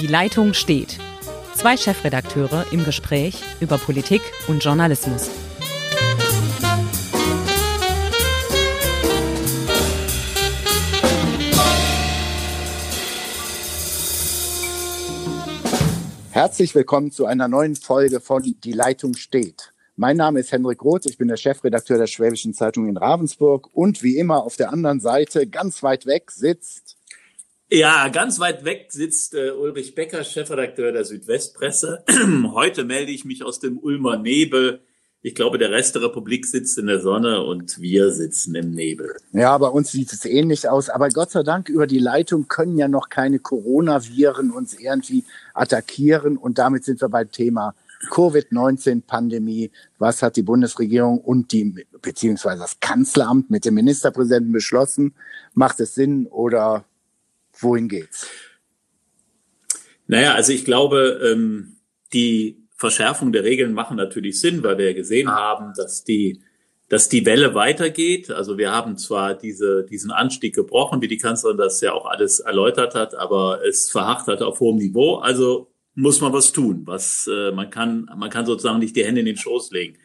Die Leitung steht. Zwei Chefredakteure im Gespräch über Politik und Journalismus. Herzlich willkommen zu einer neuen Folge von Die Leitung steht. Mein Name ist Hendrik Roth, ich bin der Chefredakteur der Schwäbischen Zeitung in Ravensburg und wie immer auf der anderen Seite, ganz weit weg, sitzt. Ja, ganz weit weg sitzt äh, Ulrich Becker, Chefredakteur der Südwestpresse. Heute melde ich mich aus dem Ulmer Nebel. Ich glaube, der Rest der Republik sitzt in der Sonne und wir sitzen im Nebel. Ja, bei uns sieht es ähnlich aus. Aber Gott sei Dank, über die Leitung können ja noch keine Coronaviren uns irgendwie attackieren. Und damit sind wir beim Thema Covid-19-Pandemie. Was hat die Bundesregierung und die, beziehungsweise das Kanzleramt mit dem Ministerpräsidenten beschlossen? Macht es Sinn oder wohin geht's? Naja, also ich glaube, ähm, die Verschärfung der Regeln machen natürlich Sinn, weil wir ja gesehen haben, dass die dass die Welle weitergeht. Also wir haben zwar diese, diesen Anstieg gebrochen, wie die Kanzlerin das ja auch alles erläutert hat, aber es verharrt hat auf hohem Niveau. Also muss man was tun. Was äh, man kann, man kann sozusagen nicht die Hände in den Schoß legen.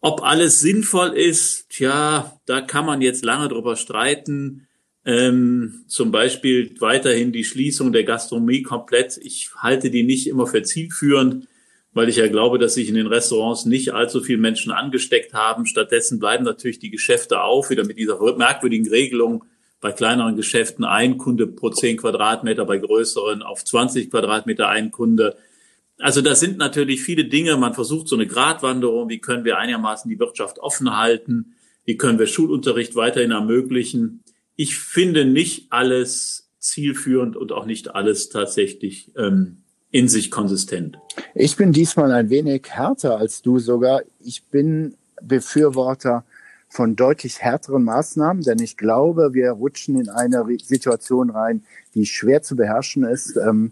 Ob alles sinnvoll ist, tja, da kann man jetzt lange drüber streiten. Ähm, zum Beispiel weiterhin die Schließung der Gastronomie komplett. Ich halte die nicht immer für zielführend, weil ich ja glaube, dass sich in den Restaurants nicht allzu viele Menschen angesteckt haben. Stattdessen bleiben natürlich die Geschäfte auf, wieder mit dieser merkwürdigen Regelung bei kleineren Geschäften ein Kunde pro zehn Quadratmeter, bei größeren auf 20 Quadratmeter ein Kunde. Also das sind natürlich viele Dinge. Man versucht so eine Gratwanderung. Wie können wir einigermaßen die Wirtschaft offen halten? Wie können wir Schulunterricht weiterhin ermöglichen? Ich finde nicht alles zielführend und auch nicht alles tatsächlich ähm, in sich konsistent. Ich bin diesmal ein wenig härter als du sogar. Ich bin Befürworter von deutlich härteren Maßnahmen, denn ich glaube, wir rutschen in eine Situation rein, die schwer zu beherrschen ist. Ähm,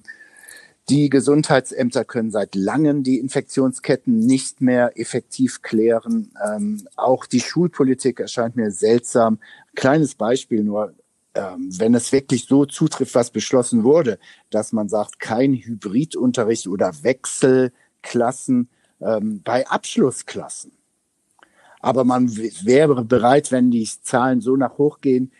die Gesundheitsämter können seit langem die Infektionsketten nicht mehr effektiv klären. Ähm, auch die Schulpolitik erscheint mir seltsam. Kleines Beispiel nur, ähm, wenn es wirklich so zutrifft, was beschlossen wurde, dass man sagt, kein Hybridunterricht oder Wechselklassen bei Abschlussklassen aber man wäre bereit, wenn die Zahlen so nach hoch gehen,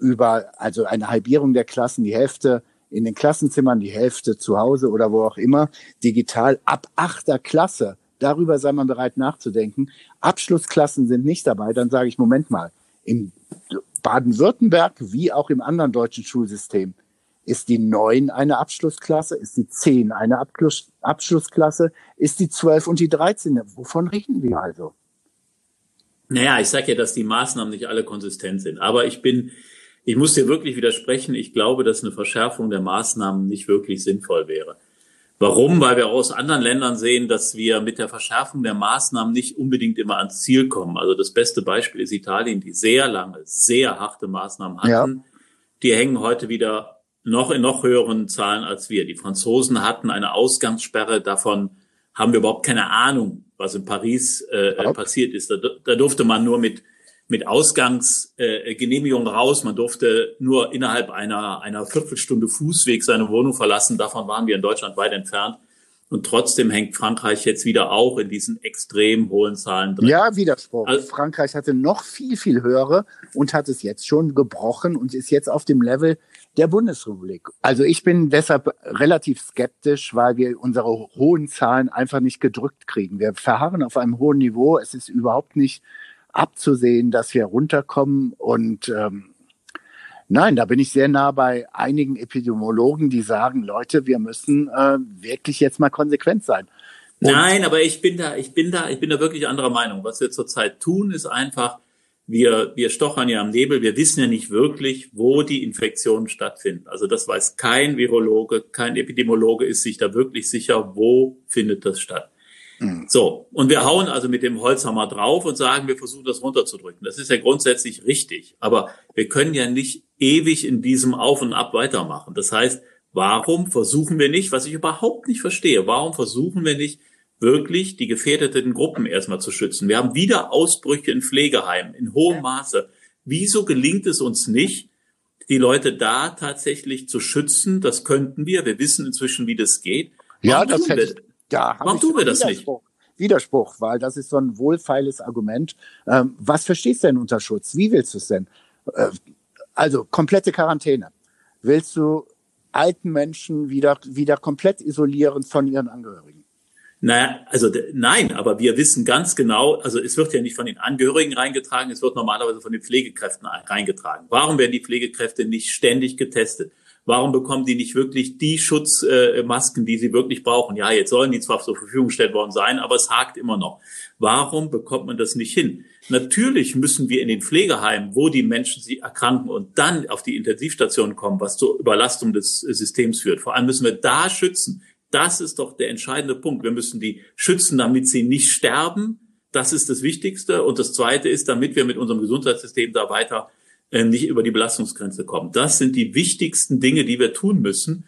über also eine Halbierung der Klassen, die Hälfte in den Klassenzimmern, die Hälfte zu Hause oder wo auch immer, digital ab achter Klasse. Darüber sei man bereit nachzudenken. Abschlussklassen sind nicht dabei. Dann sage ich, Moment mal, im Baden-Württemberg wie auch im anderen deutschen Schulsystem ist die 9 eine Abschlussklasse, ist die 10 eine Abschluss, Abschlussklasse, ist die 12 und die 13. Wovon reden wir also? Naja, ich sage ja, dass die Maßnahmen nicht alle konsistent sind. Aber ich bin, ich muss dir wirklich widersprechen. Ich glaube, dass eine Verschärfung der Maßnahmen nicht wirklich sinnvoll wäre. Warum? Weil wir aus anderen Ländern sehen, dass wir mit der Verschärfung der Maßnahmen nicht unbedingt immer ans Ziel kommen. Also das beste Beispiel ist Italien, die sehr lange, sehr harte Maßnahmen hatten. Ja. Die hängen heute wieder noch in noch höheren Zahlen als wir. Die Franzosen hatten eine Ausgangssperre, davon haben wir überhaupt keine Ahnung, was in Paris äh, ja. passiert ist. Da, da durfte man nur mit mit Ausgangsgenehmigung äh, raus. Man durfte nur innerhalb einer, einer Viertelstunde Fußweg seine Wohnung verlassen. Davon waren wir in Deutschland weit entfernt. Und trotzdem hängt Frankreich jetzt wieder auch in diesen extrem hohen Zahlen drin. Ja, Widerspruch. Also, Frankreich hatte noch viel, viel höhere und hat es jetzt schon gebrochen und ist jetzt auf dem Level der Bundesrepublik. Also ich bin deshalb relativ skeptisch, weil wir unsere hohen Zahlen einfach nicht gedrückt kriegen. Wir verharren auf einem hohen Niveau. Es ist überhaupt nicht abzusehen, dass wir runterkommen. Und ähm, nein, da bin ich sehr nah bei einigen Epidemiologen, die sagen, Leute, wir müssen äh, wirklich jetzt mal konsequent sein. Und nein, aber ich bin da, ich bin da, ich bin da wirklich anderer Meinung. Was wir zurzeit tun, ist einfach wir, wir stochern ja am Nebel, wir wissen ja nicht wirklich, wo die Infektionen stattfinden. Also das weiß kein Virologe, kein Epidemiologe ist sich da wirklich sicher, wo findet das statt. So, und wir hauen also mit dem Holzhammer drauf und sagen, wir versuchen das runterzudrücken. Das ist ja grundsätzlich richtig, aber wir können ja nicht ewig in diesem Auf und Ab weitermachen. Das heißt, warum versuchen wir nicht, was ich überhaupt nicht verstehe, warum versuchen wir nicht, wirklich die gefährdeten Gruppen erstmal zu schützen. Wir haben wieder Ausbrüche in Pflegeheimen in hohem Maße. Wieso gelingt es uns nicht, die Leute da tatsächlich zu schützen. Das könnten wir. Wir wissen inzwischen, wie das geht. Warum ja, das ja, Warum tun wir das nicht? Widerspruch, weil das ist so ein wohlfeiles Argument. Ähm, was verstehst du denn unter Schutz? Wie willst du es denn? Äh, also komplette Quarantäne. Willst du alten Menschen wieder, wieder komplett isolieren von ihren Angehörigen? Naja, also nein, aber wir wissen ganz genau, also es wird ja nicht von den Angehörigen reingetragen, es wird normalerweise von den Pflegekräften reingetragen. Warum werden die Pflegekräfte nicht ständig getestet? Warum bekommen die nicht wirklich die Schutzmasken, die sie wirklich brauchen? Ja, jetzt sollen die zwar zur Verfügung gestellt worden sein, aber es hakt immer noch. Warum bekommt man das nicht hin? Natürlich müssen wir in den Pflegeheimen, wo die Menschen sie erkranken und dann auf die Intensivstation kommen, was zur Überlastung des Systems führt. Vor allem müssen wir da schützen. Das ist doch der entscheidende Punkt. Wir müssen die schützen, damit sie nicht sterben. Das ist das Wichtigste. Und das Zweite ist, damit wir mit unserem Gesundheitssystem da weiter äh, nicht über die Belastungsgrenze kommen. Das sind die wichtigsten Dinge, die wir tun müssen.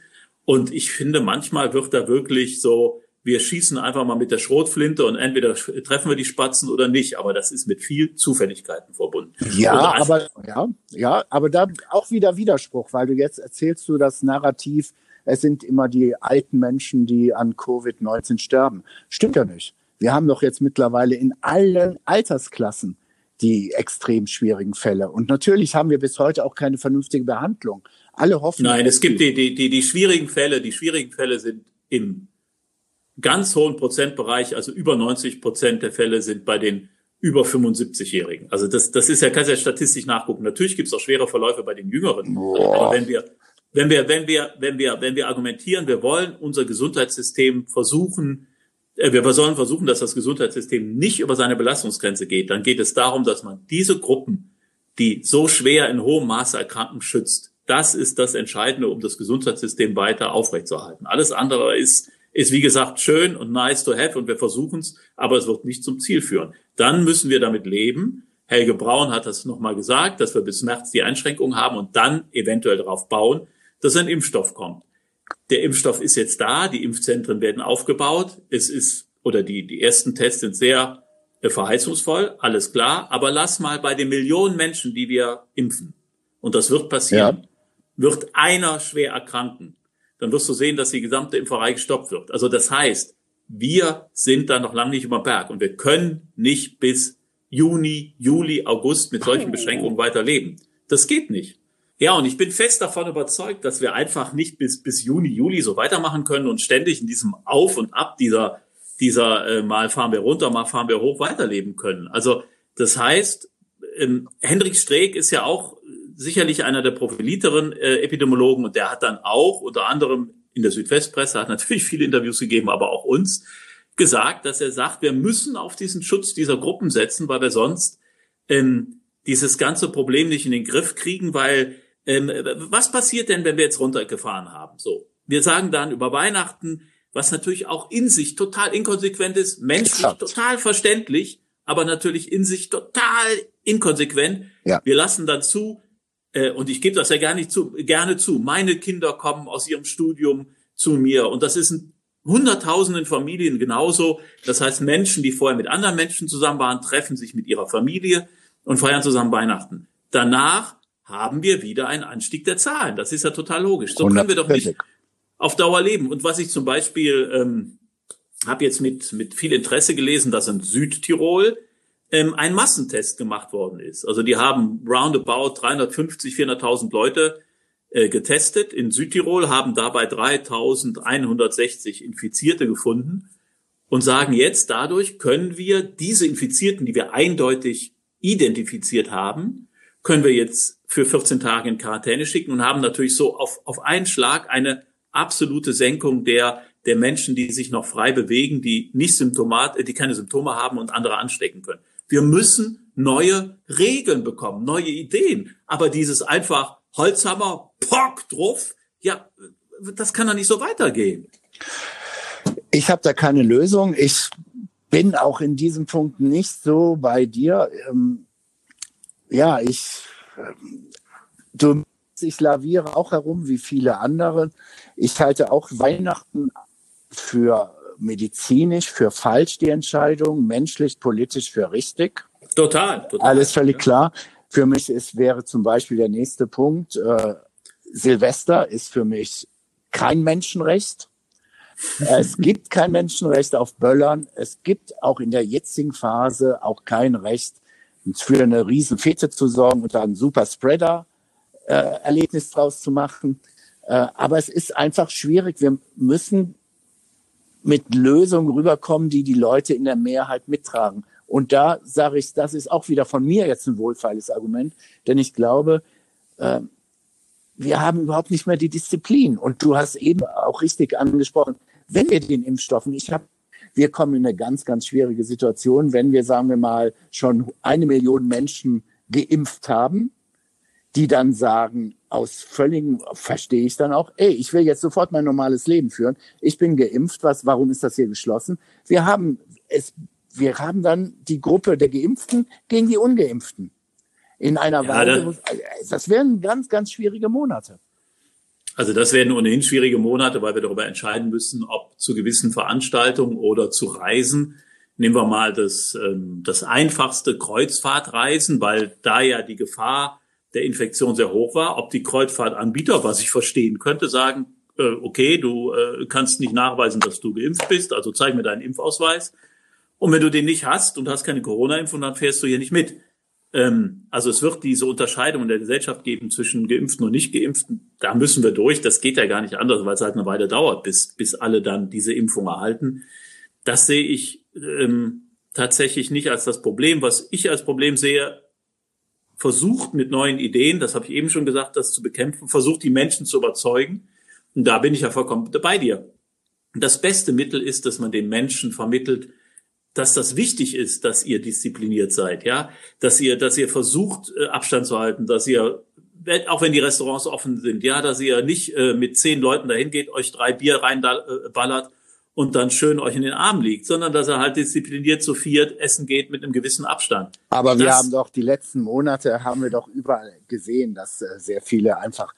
Und ich finde, manchmal wird da wirklich so, wir schießen einfach mal mit der Schrotflinte und entweder treffen wir die Spatzen oder nicht. Aber das ist mit viel Zufälligkeiten verbunden. Ja, aber, ja, ja, aber da auch wieder Widerspruch, weil du jetzt erzählst du das Narrativ, es sind immer die alten Menschen, die an Covid-19 sterben. Stimmt ja nicht. Wir haben doch jetzt mittlerweile in allen Altersklassen die extrem schwierigen Fälle. Und natürlich haben wir bis heute auch keine vernünftige Behandlung. Alle hoffen. Nein, es gibt die, die, die, die schwierigen Fälle. Die schwierigen Fälle sind im ganz hohen Prozentbereich, also über 90 Prozent der Fälle sind bei den über 75-Jährigen. Also das, das ist ja, kannst ja statistisch nachgucken. Natürlich gibt es auch schwere Verläufe bei den Jüngeren. Boah. Aber wenn wir, wenn wir, wenn wir, wenn wir, wenn wir argumentieren, wir wollen unser Gesundheitssystem versuchen, wir sollen versuchen, dass das Gesundheitssystem nicht über seine Belastungsgrenze geht. Dann geht es darum, dass man diese Gruppen, die so schwer in hohem Maße erkranken, schützt. Das ist das Entscheidende, um das Gesundheitssystem weiter aufrechtzuerhalten. Alles andere ist, ist wie gesagt schön und nice to have und wir versuchen es, aber es wird nicht zum Ziel führen. Dann müssen wir damit leben. Helge Braun hat das nochmal gesagt, dass wir bis März die Einschränkungen haben und dann eventuell darauf bauen, dass ein Impfstoff kommt der Impfstoff ist jetzt da, die Impfzentren werden aufgebaut, es ist, oder die, die ersten Tests sind sehr äh, verheißungsvoll, alles klar, aber lass mal bei den Millionen Menschen, die wir impfen, und das wird passieren, ja. wird einer schwer erkranken, dann wirst du sehen, dass die gesamte Impferei gestoppt wird. Also das heißt, wir sind da noch lange nicht über Berg und wir können nicht bis Juni, Juli, August mit solchen Beschränkungen weiterleben. Das geht nicht. Ja, und ich bin fest davon überzeugt, dass wir einfach nicht bis, bis Juni, Juli so weitermachen können und ständig in diesem Auf und Ab dieser, dieser äh, mal fahren wir runter, mal fahren wir hoch weiterleben können. Also das heißt, ähm, Hendrik Streeck ist ja auch sicherlich einer der profiliteren äh, Epidemiologen und der hat dann auch unter anderem in der Südwestpresse, hat natürlich viele Interviews gegeben, aber auch uns gesagt, dass er sagt, wir müssen auf diesen Schutz dieser Gruppen setzen, weil wir sonst ähm, dieses ganze Problem nicht in den Griff kriegen, weil ähm, was passiert denn, wenn wir jetzt runtergefahren haben? So, wir sagen dann über Weihnachten, was natürlich auch in sich total inkonsequent ist, menschlich Exakt. total verständlich, aber natürlich in sich total inkonsequent. Ja. Wir lassen dann zu, äh, und ich gebe das ja gar nicht zu, gerne zu, meine Kinder kommen aus ihrem Studium zu mir und das ist in hunderttausenden Familien genauso. Das heißt, Menschen, die vorher mit anderen Menschen zusammen waren, treffen sich mit ihrer Familie und feiern zusammen Weihnachten. Danach haben wir wieder einen Anstieg der Zahlen. Das ist ja total logisch. So können wir doch nicht auf Dauer leben. Und was ich zum Beispiel ähm, habe jetzt mit, mit viel Interesse gelesen, dass in Südtirol ähm, ein Massentest gemacht worden ist. Also die haben roundabout 350, 400.000 Leute äh, getestet in Südtirol, haben dabei 3.160 Infizierte gefunden und sagen jetzt, dadurch können wir diese Infizierten, die wir eindeutig identifiziert haben, können wir jetzt für 14 Tage in Quarantäne schicken und haben natürlich so auf, auf einen Schlag eine absolute Senkung der, der Menschen, die sich noch frei bewegen, die nicht Symptomat, die keine Symptome haben und andere anstecken können. Wir müssen neue Regeln bekommen, neue Ideen. Aber dieses einfach Holzhammer, Pock drauf, ja, das kann doch nicht so weitergehen. Ich habe da keine Lösung. Ich bin auch in diesem Punkt nicht so bei dir. Ähm, ja, ich du, ich laviere auch herum wie viele andere. Ich halte auch Weihnachten für medizinisch, für falsch die Entscheidung, menschlich, politisch für richtig. Total, total. Alles völlig klar. Für mich ist, wäre zum Beispiel der nächste Punkt, äh, Silvester ist für mich kein Menschenrecht. Es gibt kein Menschenrecht auf Böllern. Es gibt auch in der jetzigen Phase auch kein Recht, für eine riesen Fete zu sorgen und da einen super Spreader-Erlebnis äh, draus zu machen. Äh, aber es ist einfach schwierig. Wir müssen mit Lösungen rüberkommen, die die Leute in der Mehrheit mittragen. Und da sage ich, das ist auch wieder von mir jetzt ein wohlfeiles Argument, denn ich glaube, äh, wir haben überhaupt nicht mehr die Disziplin. Und du hast eben auch richtig angesprochen, wenn wir den Impfstoffen, ich habe, wir kommen in eine ganz, ganz schwierige Situation, wenn wir, sagen wir mal, schon eine Million Menschen geimpft haben, die dann sagen, aus völligem, verstehe ich dann auch, ey, ich will jetzt sofort mein normales Leben führen. Ich bin geimpft, was, warum ist das hier geschlossen? Wir haben es, wir haben dann die Gruppe der Geimpften gegen die Ungeimpften in einer ja, Weise. Das wären ganz, ganz schwierige Monate. Also das werden ohnehin schwierige Monate, weil wir darüber entscheiden müssen, ob zu gewissen Veranstaltungen oder zu Reisen. Nehmen wir mal das, ähm, das einfachste Kreuzfahrtreisen, weil da ja die Gefahr der Infektion sehr hoch war, ob die Kreuzfahrtanbieter, was ich verstehen könnte, sagen, äh, okay, du äh, kannst nicht nachweisen, dass du geimpft bist, also zeig mir deinen Impfausweis. Und wenn du den nicht hast und hast keine Corona-Impfung, dann fährst du hier nicht mit. Ähm, also es wird diese Unterscheidung in der Gesellschaft geben zwischen Geimpften und Nicht-Geimpften. Da müssen wir durch. Das geht ja gar nicht anders, weil es halt eine Weile dauert, bis, bis alle dann diese Impfung erhalten. Das sehe ich ähm, tatsächlich nicht als das Problem. Was ich als Problem sehe, versucht mit neuen Ideen, das habe ich eben schon gesagt, das zu bekämpfen, versucht die Menschen zu überzeugen. Und da bin ich ja vollkommen bei dir. Das beste Mittel ist, dass man den Menschen vermittelt, dass das wichtig ist, dass ihr diszipliniert seid, ja, dass ihr, dass ihr versucht, äh, Abstand zu halten, dass ihr, auch wenn die Restaurants offen sind, ja, dass ihr nicht äh, mit zehn Leuten dahin geht, euch drei Bier reinballert und dann schön euch in den Arm liegt, sondern dass er halt diszipliniert zu viert essen geht mit einem gewissen Abstand. Aber wir das, haben doch die letzten Monate haben wir doch überall gesehen, dass äh, sehr viele einfach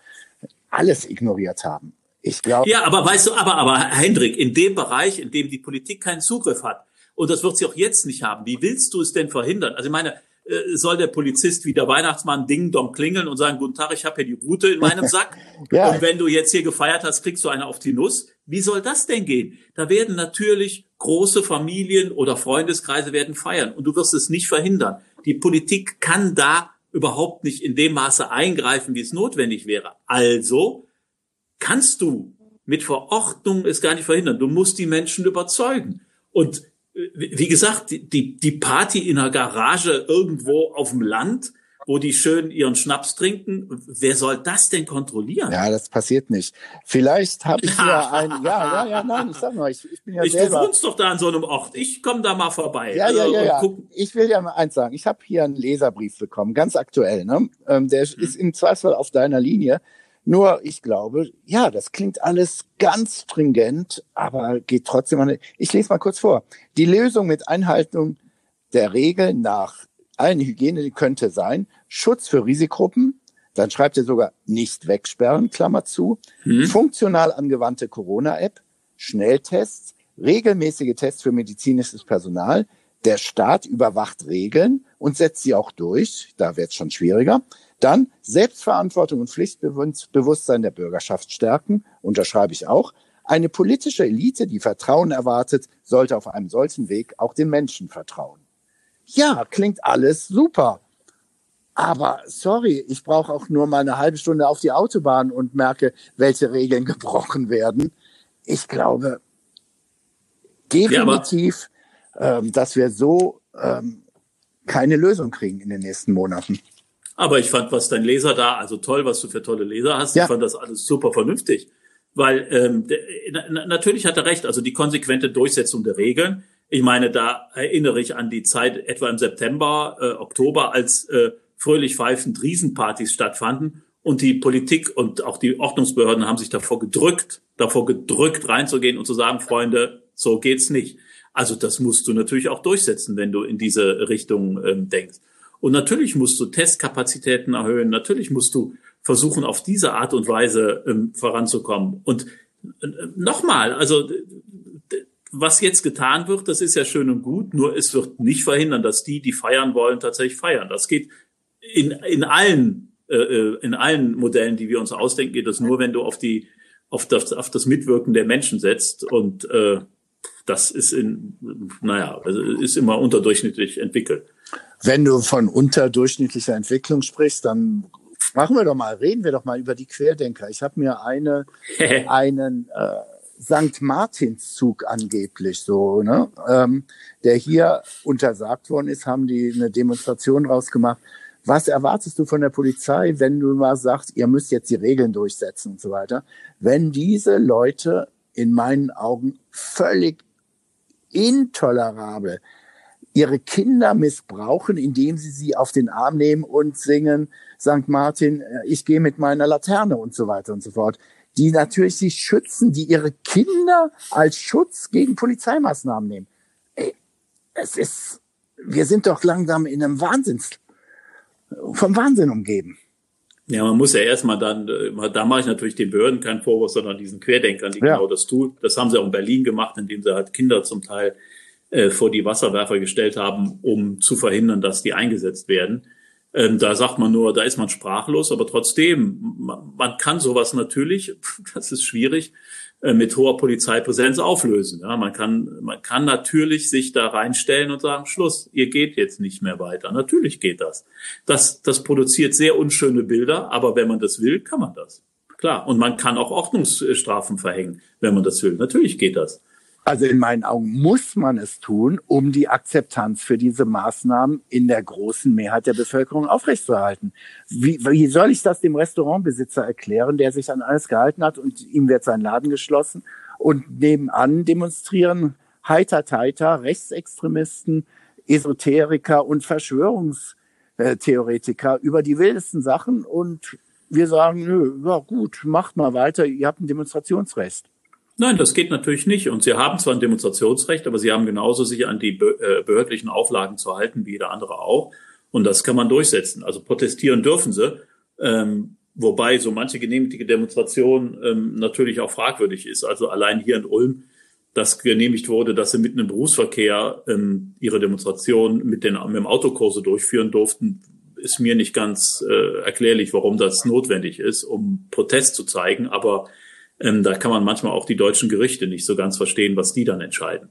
alles ignoriert haben. Ich glaube. Ja, aber weißt du, aber, aber Hendrik, in dem Bereich, in dem die Politik keinen Zugriff hat, und das wird sie auch jetzt nicht haben. Wie willst du es denn verhindern? Also ich meine, äh, soll der Polizist wie der Weihnachtsmann Ding Dong klingeln und sagen, guten Tag, ich habe hier die Route in meinem Sack. ja. Und wenn du jetzt hier gefeiert hast, kriegst du eine auf die Nuss. Wie soll das denn gehen? Da werden natürlich große Familien oder Freundeskreise werden feiern und du wirst es nicht verhindern. Die Politik kann da überhaupt nicht in dem Maße eingreifen, wie es notwendig wäre. Also kannst du mit Verordnung es gar nicht verhindern. Du musst die Menschen überzeugen. Und wie gesagt, die, die Party in einer Garage irgendwo auf dem Land, wo die schön ihren Schnaps trinken. Wer soll das denn kontrollieren? Ja, das passiert nicht. Vielleicht habe ich ja ein, ja, ja, ja, nein, ich sag mal, ich, ich bin ja ich, selber. Du wohnst doch da an so einem Ort. Ich komme da mal vorbei. Ja, ja, ja, ja. Ich will ja mal eins sagen. Ich habe hier einen Leserbrief bekommen, ganz aktuell. Ne? Ähm, der hm. ist im Zweifel auf deiner Linie. Nur ich glaube, ja, das klingt alles ganz stringent, aber geht trotzdem an. Ich lese mal kurz vor. Die Lösung mit Einhaltung der Regeln nach allen Hygiene könnte sein, Schutz für Risikogruppen, dann schreibt er sogar nicht wegsperren, Klammer zu, hm. funktional angewandte Corona-App, Schnelltests, regelmäßige Tests für medizinisches Personal, der Staat überwacht Regeln und setzt sie auch durch, da wird es schon schwieriger. Dann Selbstverantwortung und Pflichtbewusstsein der Bürgerschaft stärken, unterschreibe ich auch. Eine politische Elite, die Vertrauen erwartet, sollte auf einem solchen Weg auch den Menschen vertrauen. Ja, klingt alles super. Aber sorry, ich brauche auch nur mal eine halbe Stunde auf die Autobahn und merke, welche Regeln gebrochen werden. Ich glaube definitiv, ja, ähm, dass wir so ähm, keine Lösung kriegen in den nächsten Monaten. Aber ich fand, was dein Leser da, also toll, was du für tolle Leser hast. Ja. Ich fand das alles super vernünftig. Weil ähm, natürlich hat er recht, also die konsequente Durchsetzung der Regeln. Ich meine, da erinnere ich an die Zeit etwa im September, äh, Oktober, als äh, fröhlich pfeifend Riesenpartys stattfanden und die Politik und auch die Ordnungsbehörden haben sich davor gedrückt, davor gedrückt reinzugehen und zu sagen, Freunde, so geht's nicht. Also das musst du natürlich auch durchsetzen, wenn du in diese Richtung ähm, denkst. Und natürlich musst du Testkapazitäten erhöhen. Natürlich musst du versuchen, auf diese Art und Weise ähm, voranzukommen. Und äh, nochmal, also was jetzt getan wird, das ist ja schön und gut, nur es wird nicht verhindern, dass die, die feiern wollen, tatsächlich feiern. Das geht in, in allen äh, äh, in allen Modellen, die wir uns ausdenken, geht das nur, wenn du auf die auf das, auf das Mitwirken der Menschen setzt und äh, das ist in naja also ist immer unterdurchschnittlich entwickelt. Wenn du von unterdurchschnittlicher Entwicklung sprichst, dann machen wir doch mal, reden wir doch mal über die Querdenker. Ich habe mir eine einen äh, St. Martinszug angeblich so, ne, ähm, der hier untersagt worden ist, haben die eine Demonstration rausgemacht. Was erwartest du von der Polizei, wenn du mal sagst, ihr müsst jetzt die Regeln durchsetzen und so weiter? Wenn diese Leute in meinen Augen völlig intolerabel ihre Kinder missbrauchen, indem sie sie auf den Arm nehmen und singen, St. Martin, äh, ich gehe mit meiner Laterne und so weiter und so fort. Die natürlich sich schützen, die ihre Kinder als Schutz gegen Polizeimaßnahmen nehmen. Ey, es ist, wir sind doch langsam in einem Wahnsinns, vom Wahnsinn umgeben. Ja, man muss ja erstmal dann, äh, da mache ich natürlich den Behörden keinen Vorwurf, sondern diesen Querdenkern, die ja. genau das tun. Das haben sie auch in Berlin gemacht, indem sie halt Kinder zum Teil äh, vor die Wasserwerfer gestellt haben, um zu verhindern, dass die eingesetzt werden. Ähm, da sagt man nur, da ist man sprachlos, aber trotzdem, man, man kann sowas natürlich, das ist schwierig, mit hoher Polizeipräsenz auflösen. Ja, man kann, man kann natürlich sich da reinstellen und sagen, Schluss, ihr geht jetzt nicht mehr weiter. Natürlich geht das. Das, das produziert sehr unschöne Bilder, aber wenn man das will, kann man das. Klar. Und man kann auch Ordnungsstrafen verhängen, wenn man das will. Natürlich geht das. Also in meinen Augen muss man es tun, um die Akzeptanz für diese Maßnahmen in der großen Mehrheit der Bevölkerung aufrechtzuerhalten. Wie, wie soll ich das dem Restaurantbesitzer erklären, der sich an alles gehalten hat und ihm wird sein Laden geschlossen und nebenan demonstrieren heiter teiter Rechtsextremisten, Esoteriker und Verschwörungstheoretiker über die wildesten Sachen und wir sagen, nö, ja gut, macht mal weiter, ihr habt ein Demonstrationsrecht. Nein, das geht natürlich nicht. Und sie haben zwar ein Demonstrationsrecht, aber sie haben genauso sich an die äh, behördlichen Auflagen zu halten wie jeder andere auch. Und das kann man durchsetzen. Also protestieren dürfen sie. Ähm, wobei so manche genehmigte Demonstration ähm, natürlich auch fragwürdig ist. Also allein hier in Ulm, dass genehmigt wurde, dass sie mitten im Berufsverkehr ähm, ihre Demonstration mit, den, mit dem Autokurse durchführen durften, ist mir nicht ganz äh, erklärlich, warum das notwendig ist, um Protest zu zeigen. Aber ähm, da kann man manchmal auch die deutschen Gerichte nicht so ganz verstehen, was die dann entscheiden.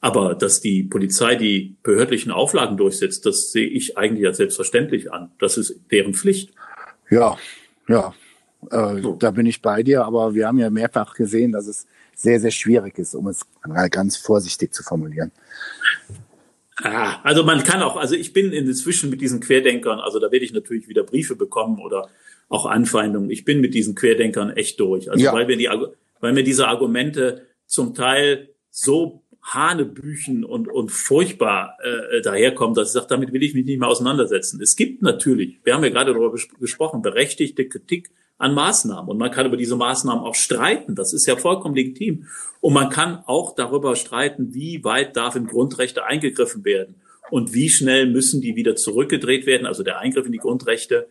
Aber dass die Polizei die behördlichen Auflagen durchsetzt, das sehe ich eigentlich als selbstverständlich an. Das ist deren Pflicht. Ja, ja, äh, so. da bin ich bei dir. Aber wir haben ja mehrfach gesehen, dass es sehr, sehr schwierig ist, um es ganz vorsichtig zu formulieren. Ah, also man kann auch, also ich bin inzwischen mit diesen Querdenkern, also da werde ich natürlich wieder Briefe bekommen oder auch Anfeindungen. Ich bin mit diesen Querdenkern echt durch. Also ja. weil, wir die, weil mir diese Argumente zum Teil so Hanebüchen und, und furchtbar äh, daherkommen, dass ich sage, damit will ich mich nicht mehr auseinandersetzen. Es gibt natürlich, wir haben ja gerade darüber gesprochen, berechtigte Kritik an Maßnahmen. Und man kann über diese Maßnahmen auch streiten. Das ist ja vollkommen legitim. Und man kann auch darüber streiten, wie weit darf in Grundrechte eingegriffen werden und wie schnell müssen die wieder zurückgedreht werden, also der Eingriff in die Grundrechte,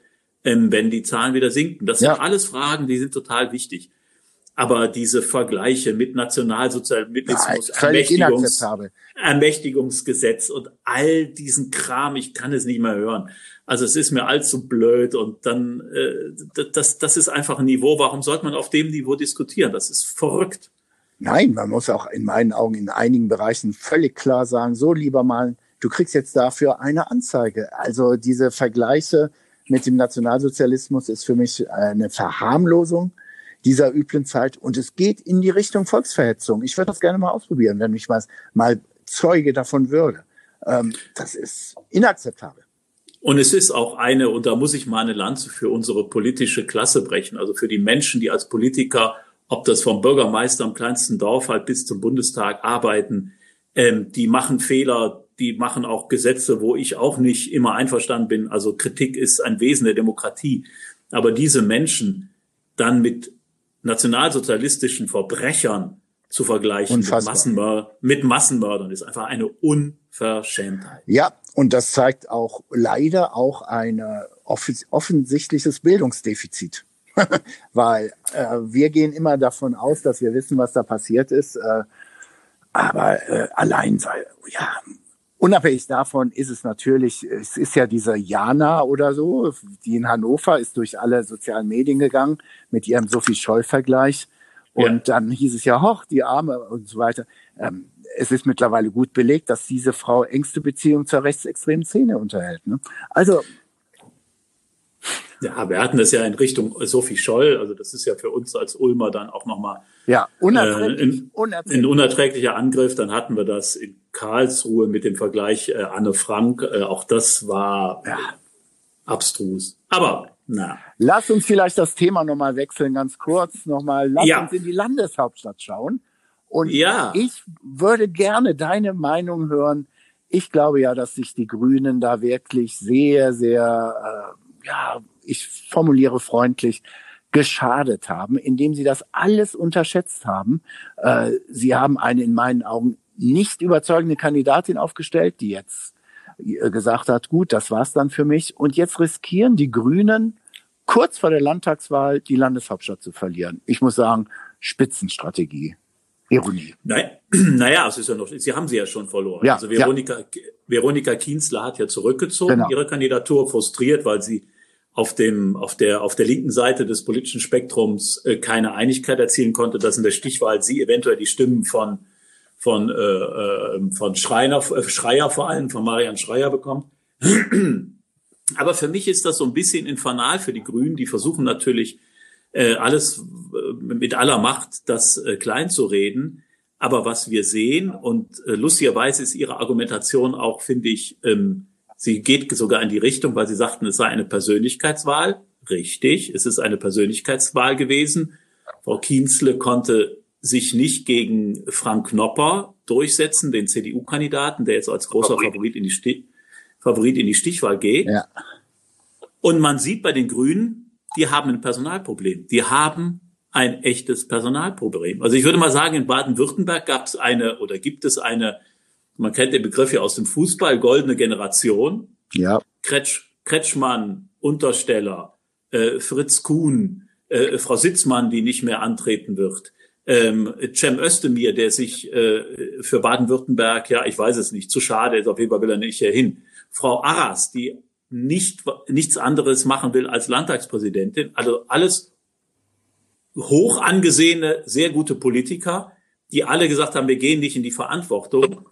ähm, wenn die Zahlen wieder sinken. Das ja. sind alles Fragen, die sind total wichtig. Aber diese Vergleiche mit Nationalsozialismus, Ermächtigungs Ermächtigungsgesetz und all diesen Kram, ich kann es nicht mehr hören. Also es ist mir allzu blöd und dann, äh, das, das ist einfach ein Niveau. Warum sollte man auf dem Niveau diskutieren? Das ist verrückt. Nein, man muss auch in meinen Augen in einigen Bereichen völlig klar sagen, so lieber mal, du kriegst jetzt dafür eine Anzeige. Also diese Vergleiche mit dem Nationalsozialismus ist für mich eine Verharmlosung dieser üblen Zeit und es geht in die Richtung Volksverhetzung. Ich würde das gerne mal ausprobieren, wenn ich mal, mal Zeuge davon würde. Ähm, das ist inakzeptabel. Und es ist auch eine, und da muss ich mal eine Lanze für unsere politische Klasse brechen, also für die Menschen, die als Politiker, ob das vom Bürgermeister im kleinsten Dorf halt bis zum Bundestag arbeiten, ähm, die machen Fehler, die machen auch Gesetze, wo ich auch nicht immer einverstanden bin. Also Kritik ist ein Wesen der Demokratie. Aber diese Menschen dann mit nationalsozialistischen Verbrechern zu vergleichen mit, Massenmör mit Massenmördern ist einfach eine Unverschämtheit. Ja, und das zeigt auch leider auch ein offensichtliches Bildungsdefizit. Weil äh, wir gehen immer davon aus, dass wir wissen, was da passiert ist. Äh, aber äh, allein sei, ja, unabhängig davon ist es natürlich, es ist ja diese Jana oder so, die in Hannover ist durch alle sozialen Medien gegangen mit ihrem Sophie Scholl-Vergleich. Und ja. dann hieß es ja, hoch, die Arme und so weiter. Ähm, es ist mittlerweile gut belegt, dass diese Frau engste Beziehung zur rechtsextremen Szene unterhält. Ne? Also ja, wir hatten das ja in Richtung Sophie Scholl, also das ist ja für uns als Ulmer dann auch nochmal ja, unerträglich, äh, ein, unerträglich. ein unerträglicher Angriff. Dann hatten wir das in Karlsruhe mit dem Vergleich äh, Anne Frank. Äh, auch das war ja. abstrus. Aber na. Lass uns vielleicht das Thema nochmal wechseln, ganz kurz nochmal. Lass ja. uns in die Landeshauptstadt schauen. Und ja. ich würde gerne deine Meinung hören. Ich glaube ja, dass sich die Grünen da wirklich sehr, sehr, äh, ja, ich formuliere freundlich, geschadet haben, indem sie das alles unterschätzt haben. Äh, sie haben eine in meinen Augen nicht überzeugende Kandidatin aufgestellt, die jetzt äh, gesagt hat, gut, das war's dann für mich. Und jetzt riskieren die Grünen kurz vor der Landtagswahl die Landeshauptstadt zu verlieren. Ich muss sagen, Spitzenstrategie. Ironie. Nein, naja, es ist ja noch, sie haben sie ja schon verloren. Ja, also Veronika, ja. Veronika Kienzler hat ja zurückgezogen, genau. ihre Kandidatur frustriert, weil sie auf dem auf der auf der linken Seite des politischen Spektrums äh, keine Einigkeit erzielen konnte, dass in der Stichwahl sie eventuell die Stimmen von von äh, äh, von Schreiner äh, Schreier vor allem von Marian Schreier bekommt. Aber für mich ist das so ein bisschen infernal für die Grünen. Die versuchen natürlich äh, alles äh, mit aller Macht, das äh, klein zu reden. Aber was wir sehen und äh, lustigerweise ist ihre Argumentation auch, finde ich, ähm, Sie geht sogar in die Richtung, weil Sie sagten, es sei eine Persönlichkeitswahl. Richtig, es ist eine Persönlichkeitswahl gewesen. Frau Kienzle konnte sich nicht gegen Frank Knopper durchsetzen, den CDU-Kandidaten, der jetzt als großer Favorit in die, Stich, Favorit in die Stichwahl geht. Ja. Und man sieht bei den Grünen, die haben ein Personalproblem. Die haben ein echtes Personalproblem. Also ich würde mal sagen, in Baden-Württemberg gab es eine oder gibt es eine man kennt den Begriff ja aus dem Fußball, goldene Generation. Ja. Kretsch, Kretschmann, Untersteller, äh, Fritz Kuhn, äh, Frau Sitzmann, die nicht mehr antreten wird, ähm, Cem Özdemir, der sich äh, für Baden-Württemberg, ja, ich weiß es nicht, zu schade ist, auf jeden Fall will er nicht hier hin. Frau Arras, die nicht, nichts anderes machen will als Landtagspräsidentin. Also alles hoch angesehene, sehr gute Politiker, die alle gesagt haben, wir gehen nicht in die Verantwortung.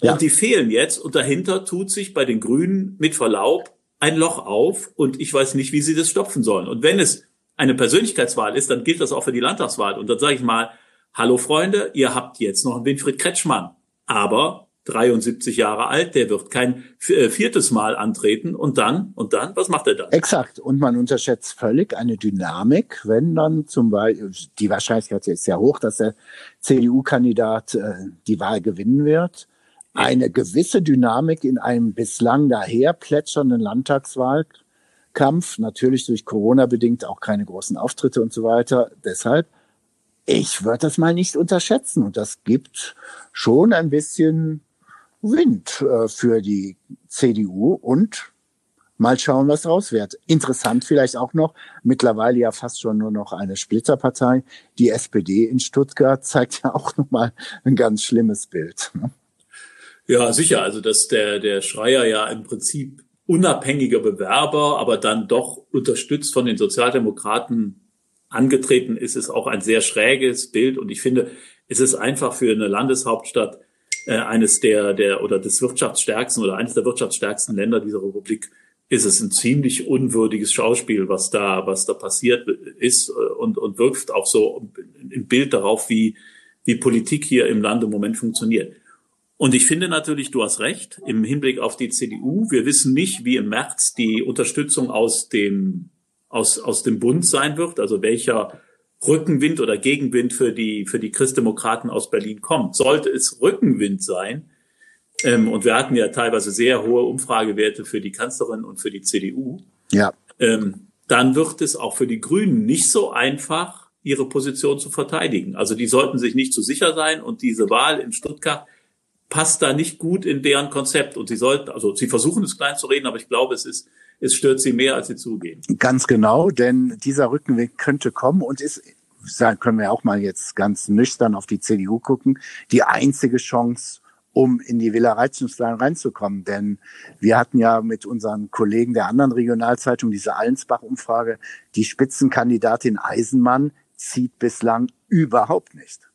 Ja. Und die fehlen jetzt und dahinter tut sich bei den Grünen mit Verlaub ein Loch auf und ich weiß nicht, wie sie das stopfen sollen. Und wenn es eine Persönlichkeitswahl ist, dann gilt das auch für die Landtagswahl. Und dann sage ich mal, hallo Freunde, ihr habt jetzt noch einen Winfried Kretschmann, aber 73 Jahre alt, der wird kein äh, viertes Mal antreten und dann, und dann, was macht er dann? Exakt. Und man unterschätzt völlig eine Dynamik, wenn dann zum Beispiel, die Wahrscheinlichkeit ist sehr hoch, dass der CDU-Kandidat äh, die Wahl gewinnen wird eine gewisse Dynamik in einem bislang daher plätschernden Landtagswahlkampf, natürlich durch Corona bedingt auch keine großen Auftritte und so weiter. Deshalb, ich würde das mal nicht unterschätzen und das gibt schon ein bisschen Wind äh, für die CDU und mal schauen, was raus wird. Interessant vielleicht auch noch, mittlerweile ja fast schon nur noch eine Splitterpartei. Die SPD in Stuttgart zeigt ja auch nochmal ein ganz schlimmes Bild. Ja, sicher. Also dass der, der Schreier ja im Prinzip unabhängiger Bewerber, aber dann doch unterstützt von den Sozialdemokraten angetreten ist, ist auch ein sehr schräges Bild. Und ich finde, es ist einfach für eine Landeshauptstadt äh, eines der, der oder des wirtschaftsstärksten oder eines der wirtschaftsstärksten Länder dieser Republik ist es ein ziemlich unwürdiges Schauspiel, was da, was da passiert ist äh, und, und wirft auch so ein Bild darauf, wie, wie Politik hier im Land im Moment funktioniert. Und ich finde natürlich, du hast recht, im Hinblick auf die CDU. Wir wissen nicht, wie im März die Unterstützung aus dem, aus, aus dem Bund sein wird, also welcher Rückenwind oder Gegenwind für die, für die Christdemokraten aus Berlin kommt. Sollte es Rückenwind sein, ähm, und wir hatten ja teilweise sehr hohe Umfragewerte für die Kanzlerin und für die CDU, ja. ähm, dann wird es auch für die Grünen nicht so einfach, ihre Position zu verteidigen. Also die sollten sich nicht zu sicher sein und diese Wahl in Stuttgart passt da nicht gut in deren Konzept. Und sie sollten, also sie versuchen es klein zu reden, aber ich glaube, es ist, es stört sie mehr, als sie zugeben. Ganz genau, denn dieser Rückenweg könnte kommen und ist, können wir auch mal jetzt ganz nüchtern auf die CDU gucken, die einzige Chance, um in die Villa Reitzenstein reinzukommen. Denn wir hatten ja mit unseren Kollegen der anderen Regionalzeitung diese Allensbach-Umfrage. Die Spitzenkandidatin Eisenmann zieht bislang überhaupt nicht.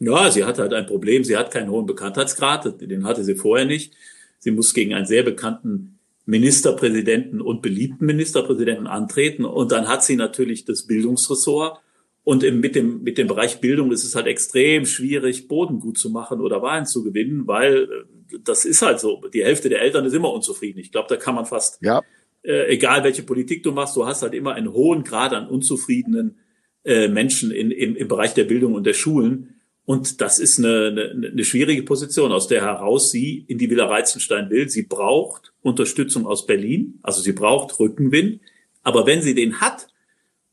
Ja, sie hat halt ein Problem. Sie hat keinen hohen Bekanntheitsgrad. Den hatte sie vorher nicht. Sie muss gegen einen sehr bekannten Ministerpräsidenten und beliebten Ministerpräsidenten antreten. Und dann hat sie natürlich das Bildungsressort. Und im, mit, dem, mit dem Bereich Bildung ist es halt extrem schwierig, Boden gut zu machen oder Wahlen zu gewinnen, weil äh, das ist halt so. Die Hälfte der Eltern ist immer unzufrieden. Ich glaube, da kann man fast, ja. äh, egal welche Politik du machst, du hast halt immer einen hohen Grad an unzufriedenen äh, Menschen in, im, im Bereich der Bildung und der Schulen. Und das ist eine, eine, eine schwierige Position, aus der heraus sie in die Villa Reizenstein will. Sie braucht Unterstützung aus Berlin, also sie braucht Rückenwind. Aber wenn sie den hat,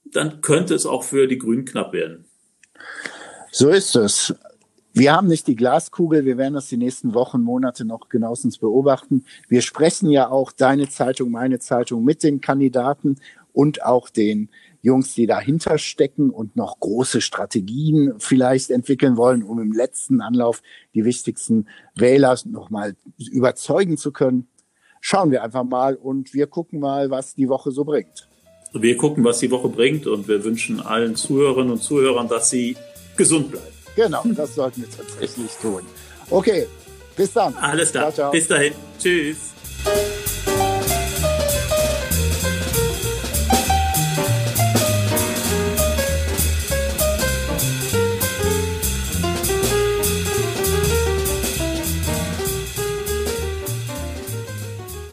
dann könnte es auch für die Grünen knapp werden. So ist es. Wir haben nicht die Glaskugel. Wir werden das die nächsten Wochen, Monate noch genauestens beobachten. Wir sprechen ja auch deine Zeitung, meine Zeitung mit den Kandidaten und auch den Jungs, die dahinter stecken und noch große Strategien vielleicht entwickeln wollen, um im letzten Anlauf die wichtigsten Wähler nochmal überzeugen zu können. Schauen wir einfach mal und wir gucken mal, was die Woche so bringt. Wir gucken, was die Woche bringt und wir wünschen allen Zuhörerinnen und Zuhörern, dass sie gesund bleiben. Genau, das sollten wir tatsächlich tun. Okay, bis dann. Alles klar. Bis dahin. Tschüss.